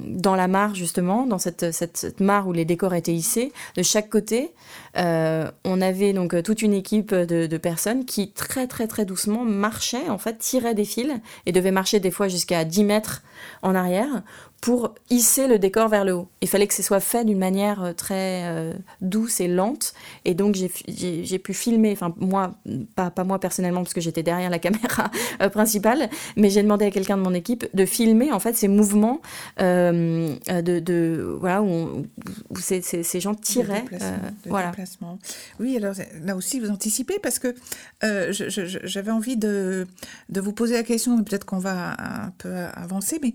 dans la mare, justement, dans cette, cette, mare où les décors étaient hissés, de chaque côté, on avait donc toute une équipe de, de, personnes qui, très, très, très doucement, marchaient, en fait, tiraient des fils et devaient marcher des fois jusqu'à 10 mètres en arrière pour hisser le décor vers le haut. Il fallait que ce soit fait d'une manière euh, très euh, douce et lente. Et donc, j'ai pu filmer, enfin, moi, pas, pas moi personnellement, parce que j'étais derrière la caméra euh, principale, mais j'ai demandé à quelqu'un de mon équipe de filmer, en fait, ces mouvements euh, de, de, voilà, où, on, où ces, ces, ces, gens tiraient. De de voilà. Déplacement. Oui, alors là aussi, vous anticipez, parce que j'avais envie de, de vous poser la question, peut-être qu'on va un peu avancer, mais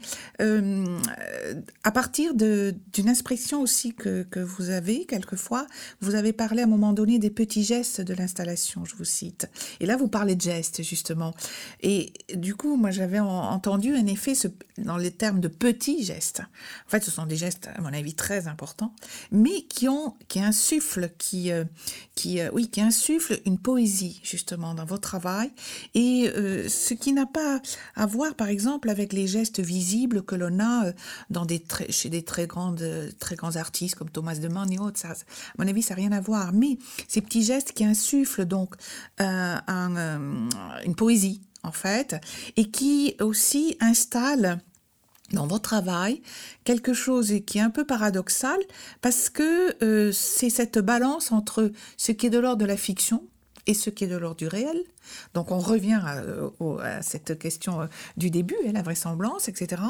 à partir d'une expression aussi que, vous avez quelquefois, vous avez parlé à un moment donné des petits gestes de l'installation, je vous cite. Et là, vous parlez de gestes, justement. Et du coup, moi, j'avais entendu un effet dans les termes de petits gestes. En fait, ce sont des gestes, à mon avis, très importants, mais qui ont, qui insufflent, qui, euh, qui, euh, oui, qui insufflent une poésie, justement, dans votre travail. Et euh, ce qui n'a pas à voir, par exemple, avec les gestes visibles que l'on a dans des chez des très grandes, très grands artistes comme Thomas de Man et autres. Ça, à mon avis, ça n'a rien à voir. Mais ces petits gestes qui insufflent donc euh, euh, une poésie, en fait, et qui aussi installent dans votre travail quelque chose qui est un peu paradoxal parce que euh, c'est cette balance entre ce qui est de l'ordre de la fiction et ce qui est de l'ordre du réel, donc on revient à, à, cette question euh, du début, la vraisemblance, etc.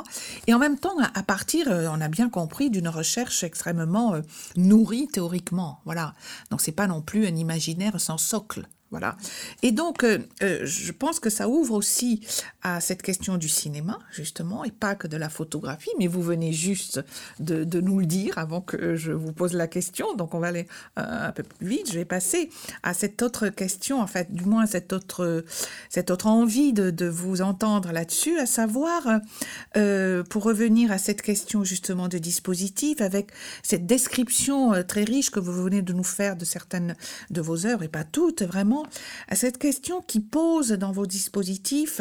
Et en même temps, à partir, euh, on a bien compris, d'une recherche extrêmement euh, nourrie théoriquement. Voilà. Donc c'est pas non plus un imaginaire sans socle. Voilà. Et donc, euh, je pense que ça ouvre aussi à cette question du cinéma, justement, et pas que de la photographie, mais vous venez juste de, nous le dire avant que je vous pose la question, donc on va aller euh, un peu plus vite. Je vais passer à cette autre question, en fait, du moins cette autre, cette autre envie de, vous entendre là-dessus, à savoir, euh, pour revenir à cette question justement de dispositif, avec cette description très riche que vous venez de nous faire de certaines de vos œuvres, et pas toutes, vraiment, à cette question qui pose dans vos dispositifs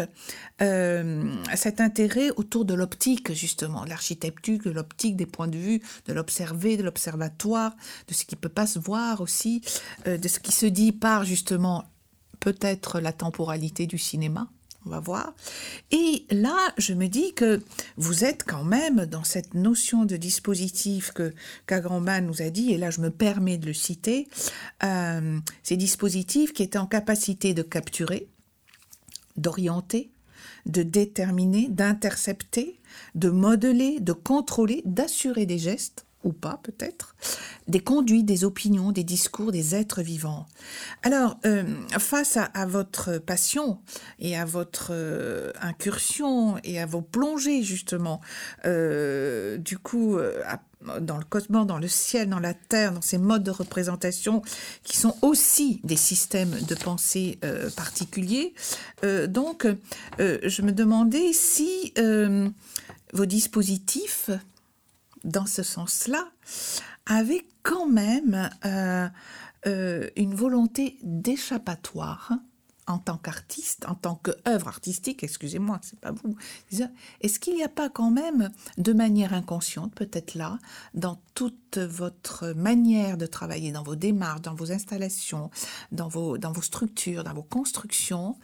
euh, cet intérêt autour de l'optique, justement, de l'architecture, de l'optique, des points de vue, de l'observer, de l'observatoire, de ce qui peut pas se voir aussi, euh, de ce qui se dit par justement peut-être la temporalité du cinéma on va voir. Et là, je me dis que vous êtes quand même dans cette notion de dispositif que Kagranman nous a dit, et là je me permets de le citer, euh, ces dispositifs qui étaient en capacité de capturer, d'orienter, de déterminer, d'intercepter, de modeler, de contrôler, d'assurer des gestes, ou pas peut-être, des conduites, des opinions, des discours des êtres vivants. Alors, euh, face à, votre passion et à votre euh, incursion et à vos plongées justement, euh, du coup, dans le cosmos, dans le ciel, dans la terre, dans ces modes de représentation qui sont aussi des systèmes de pensée particuliers. donc, je me demandais si vos dispositifs dans ce sens-là, avait quand même euh, euh, une volonté d'échappatoire en tant qu'artiste, en tant qu'œuvre artistique, excusez-moi, c'est pas vous. Est-ce qu'il n'y a pas quand même, de manière inconsciente, peut-être là, dans toute votre manière de travailler, dans vos démarches, dans vos installations, dans vos structures, dans vos constructions,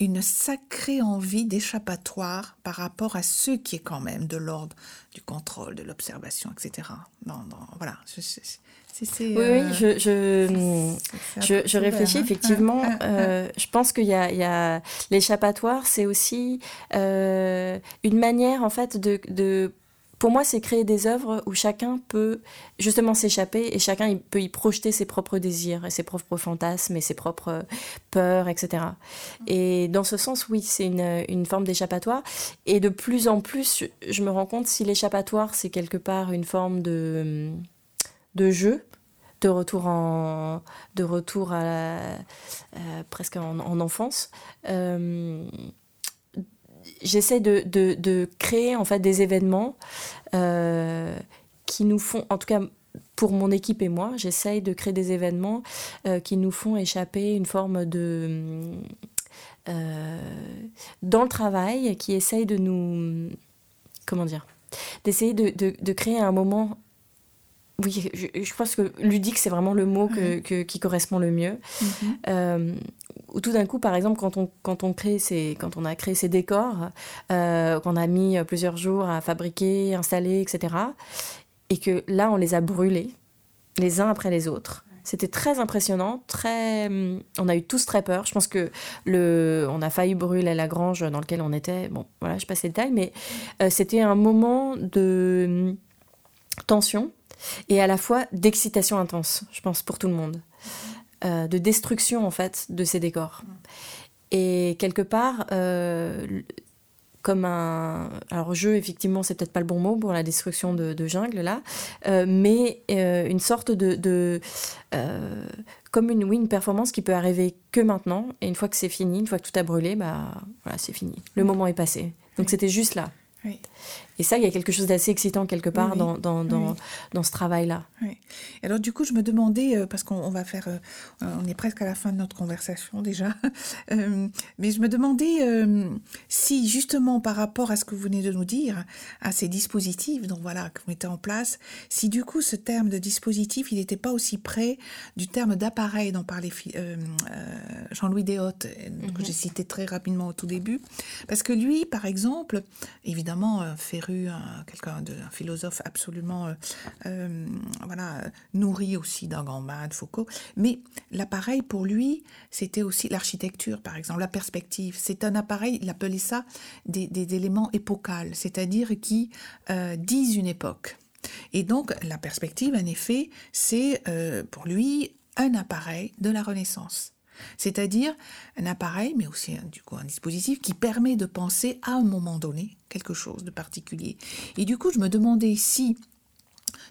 une sacrée envie d'échappatoire par rapport à ce qui est quand même de l'ordre du contrôle, de l'observation, etc. Non, non, voilà. oui, euh, je, je, je, réfléchis hein. effectivement. Euh, je pense qu'il y a, il y a l'échappatoire, c'est aussi euh, une manière en fait de, de pour moi, c'est créer des œuvres où chacun peut justement s'échapper et chacun il peut y projeter ses propres désirs et ses propres fantasmes et ses propres peurs, etc. Et dans ce sens, oui, c'est une, forme d'échappatoire. Et de plus en plus, je me rends compte si l'échappatoire, c'est quelque part une forme de, de jeu, de retour en de retour à euh, presque en, enfance euh, j'essaie de, de, créer en fait des événements euh, qui nous font, en tout cas pour mon équipe et moi, j'essaye de créer des événements euh, qui nous font échapper une forme de euh, dans le travail, qui essaye de nous comment dire, d'essayer de, de, créer un moment oui, je, pense que ludique, c'est vraiment le mot que, qui correspond le mieux. Mm ou tout d'un coup, par exemple, quand on, quand on, crée ces, quand on a créé ces décors, euh, qu'on a mis plusieurs jours à fabriquer, installer, etc., et que là, on les a brûlés, les uns après les autres. C'était très impressionnant, très. On a eu tous très peur. Je pense que le, on a failli brûler la grange dans laquelle on était. Bon, voilà, je passe les détails, mais euh, c'était un moment de tension et à la fois d'excitation intense, je pense, pour tout le monde. Euh, de destruction en fait de ces décors. Et quelque part, euh, comme un alors jeu effectivement c'est peut-être pas le bon mot pour la destruction de, jungle là euh, mais une sorte de, comme une oui, une performance qui peut arriver que maintenant. Et une fois que c'est fini une fois que tout a brûlé bah voilà c'est fini. Le moment est passé. Donc c'était juste là et ça, il y a quelque chose d'assez excitant quelque part dans, dans, dans, dans, ce travail-là. Alors du coup, je me demandais, euh, parce qu'on va faire, euh, on est presque à la fin de notre conversation déjà, euh, mais je me demandais si justement par rapport à ce que vous venez de nous dire, à ces dispositifs, donc voilà, que vous mettez en place, si du coup ce terme de dispositif, il n'était pas aussi près du terme d'appareil dont parlait Jean-Louis Deshottes, que mhm. j'ai cité très rapidement au tout début, parce que lui, par exemple, évidemment, fait un, quelqu'un de, un philosophe absolument euh, euh, voilà, nourri aussi grand de Foucault. Mais l'appareil, pour lui, c'était aussi l'architecture, par exemple, la perspective. C'est un appareil, il appelait ça des, éléments épocales, c'est-à-dire qui euh, disent une époque. Et donc, la perspective, en effet, c'est pour lui un appareil de la Renaissance. C'est-à-dire un appareil, mais aussi du coup un dispositif qui permet de penser à un moment donné quelque chose de particulier. Et du coup, je me demandais si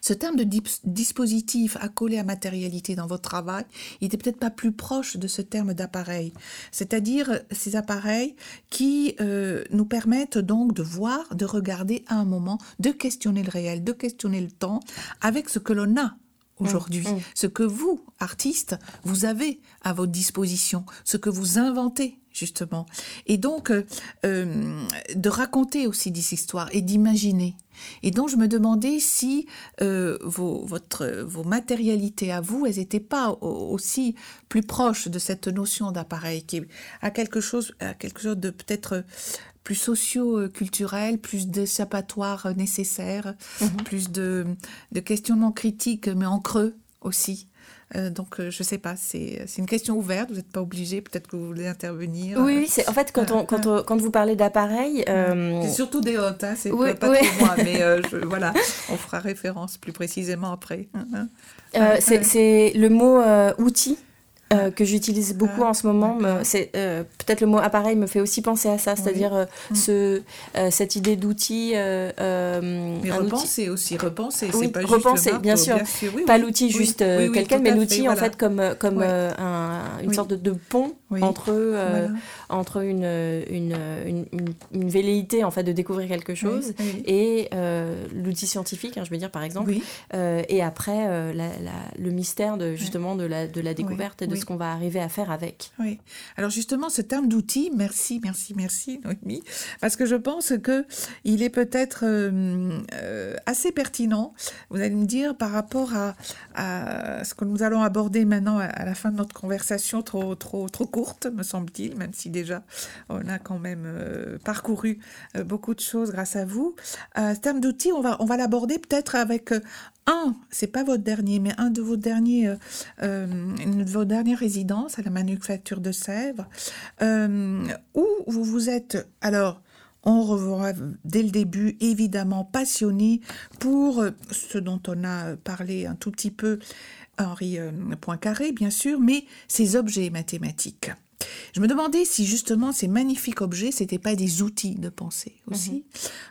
ce terme de dispositif accolé à matérialité dans votre travail, il n'était peut-être pas plus proche de ce terme d'appareil, c'est-à-dire ces appareils qui euh, nous permettent donc de voir, de regarder à un moment, de questionner le réel, de questionner le temps avec ce que l'on a aujourd'hui, Mm, mm. ce que vous, artistes, vous avez à votre disposition, ce que vous inventez justement. Et donc, euh, euh, de raconter aussi des histoires et d'imaginer. Et donc, je me demandais si euh, vos, votre, vos matérialités à vous, elles n'étaient pas au- aussi plus proches de cette notion d'appareil, qui à quelque chose, à quelque chose de peut-être plus socio-culturel, plus d'échappatoire nécessaire, plus de, de questionnement critique, mais en creux aussi. Euh, donc, euh, je sais pas, c'est une question ouverte, vous n'êtes pas obligé, peut-être que vous voulez intervenir. Oui, oui, c'est en fait quand on quand on- quand vous parlez d'appareil, euh, C'est surtout des hôtes, hein, c'est Oui, pas, oui. trop moi, mais euh, je- voilà, on fera référence plus précisément après. Hein, hein. Euh, c'est le mot euh, outil? Euh, que j'utilise beaucoup Ah, en ce moment. C'est euh, peut-être le mot appareil me fait aussi penser à ça, c'est-à-dire euh, Mm. ce cette idée d'outil. Mais un outil- repenser aussi, repenser, Oui, c'est pas repenser, juste le marteau, bien sûr. oui, Pas l'outil juste quelqu'un, mais l'outil en voilà. fait comme comme un- une sorte de, de pont entre Voilà. entre une une, une, une- une velléité en fait de découvrir quelque chose. Et l'outil scientifique, hein, je veux dire par exemple, et après la- la- le mystère de justement de la de la découverte et de ce qu'on va arriver à faire avec. oui. Alors justement, ce terme d'outil, merci, merci, merci, Noémie, parce que je pense que il est peut-être euh, euh, assez pertinent. Vous allez me dire par rapport à, ce que nous allons aborder maintenant à, la fin de notre conversation, trop, trop, trop courte, me semble-t-il, même si déjà on a quand même euh, parcouru beaucoup de choses grâce à vous. Ce terme d'outil, on va, on va l'aborder peut-être avec un, c'est pas votre dernier, mais un de vos derniers, euh, euh, une de vos dernières résidences à la Manufacture de Sèvres, euh, où vous vous êtes, alors, on revoit dès le début, évidemment, passionné pour ce dont on a parlé un tout petit peu, Henri Poincaré, bien sûr, mais ces objets mathématiques. Je me demandais si justement ces magnifiques objets, c'était pas des outils de pensée aussi.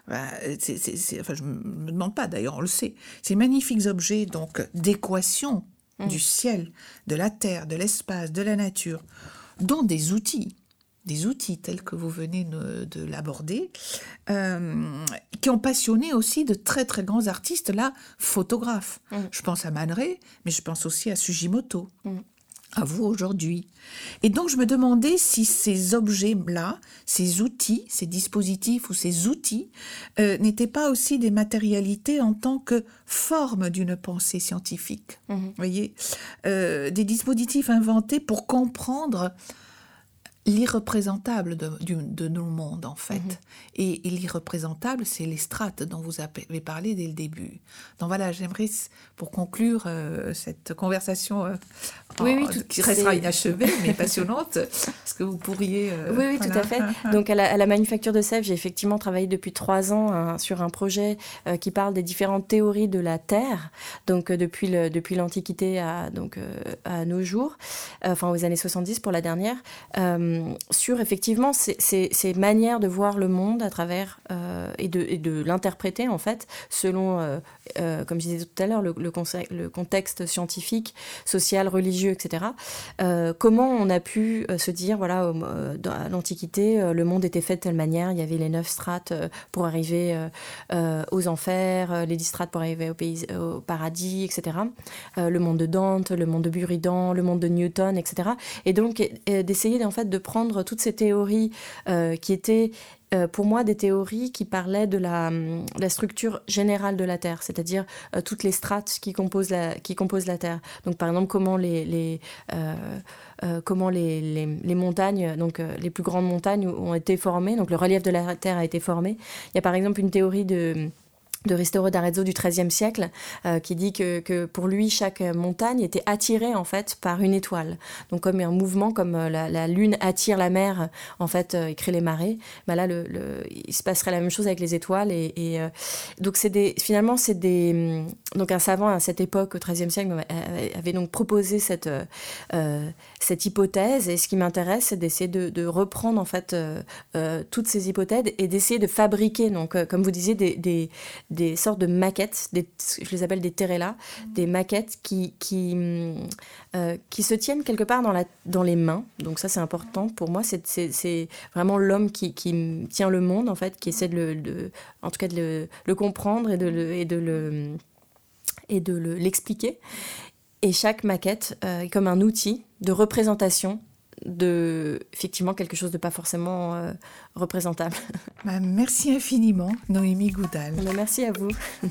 Bah, c'est- c'est- enfin, je me demande pas, d'ailleurs, on le sait. Ces magnifiques objets, donc, d'équation du ciel, de la terre, de l'espace, de la nature, dont des outils, des outils tels que vous venez de, de l'aborder, euh, qui ont passionné aussi de très très grands artistes, là, photographes. Mm. Je pense à Man Ray, mais je pense aussi à Sugimoto. Mm. À vous aujourd'hui. Et donc je me demandais si ces objets-là, ces outils, ces dispositifs ou ces outils, euh, n'étaient pas aussi des matérialités en tant que forme d'une pensée scientifique. Mhm. Vous voyez, Euh, des dispositifs inventés pour comprendre l'irreprésentable de, de nos mondes, en fait. Mhm. Et, et l'irreprésentable, c'est les strates dont vous avez parlé dès le début. Donc voilà, j'aimerais, pour conclure euh, cette conversation euh, Oui, en- oui, tout- qui restera inachevée, mais passionnante, est-ce que vous pourriez... euh, Oui, oui, tout à fait. Donc, à la, à la Manufacture de Sèvres, j'ai effectivement travaillé depuis trois ans hein, sur un projet euh, qui parle des différentes théories de la Terre, donc depuis le- depuis l'Antiquité à donc à nos jours, enfin aux années 70 pour la dernière, euh, sur effectivement ces, manières de voir le monde à travers euh, et de, de l'interpréter en fait selon, euh, euh, comme je disais tout à l'heure, le, le, contexte scientifique, social, religieux, etc. Euh, comment on a pu euh, se dire, voilà, euh, dans l'Antiquité, euh, le monde était fait de telle manière, il y avait les neuf strates euh, pour arriver euh, euh, aux enfers, euh, les dix strates pour arriver au, pays, au paradis, etc. Euh, le monde de Dante, le monde de Buridan, le monde de Newton, etc. Et donc euh, d'essayer en fait de prendre toutes ces théories euh, qui étaient euh, pour moi des théories qui parlaient de la, hum, structure générale de la Terre, c'est-à-dire euh, toutes les strates qui composent la, qui composent la Terre. Donc par exemple comment les, comment les, les, montagnes, donc les plus grandes montagnes ont été formées, donc le relief de la Terre a été formé. Il y a par exemple une théorie de de Ristoro d'Arezzo du XIIIe siècle, euh, qui dit que, que pour lui, chaque montagne était attirée en fait par une étoile. Donc comme un mouvement, comme euh, la, lune attire la mer, en fait, euh, et crée les marées, bah là, le, il se passerait la même chose avec les étoiles. Et, donc c'est des, finalement, c'est des, donc un savant à cette époque, au XIIIe siècle, avait, avait donc proposé cette, cette hypothèse. Et ce qui m'intéresse, c'est d'essayer de, reprendre en fait toutes ces hypothèses et d'essayer de fabriquer, donc comme vous disiez, des des sortes de maquettes, des, je les appelle des terrellas, des maquettes qui, qui, euh, qui se tiennent quelque part dans, la, dans les mains. Donc ça, c'est important pour moi. C'est- vraiment l'homme qui, qui tient le monde, en fait, qui essaie de le, de- en tout cas de le, le comprendre et de le, et de le et de l'expliquer. et chaque maquette est comme un outil de représentation de effectivement quelque chose de pas forcément représentable. Bah, merci infiniment, Noémie Goudal. Bah, merci à vous.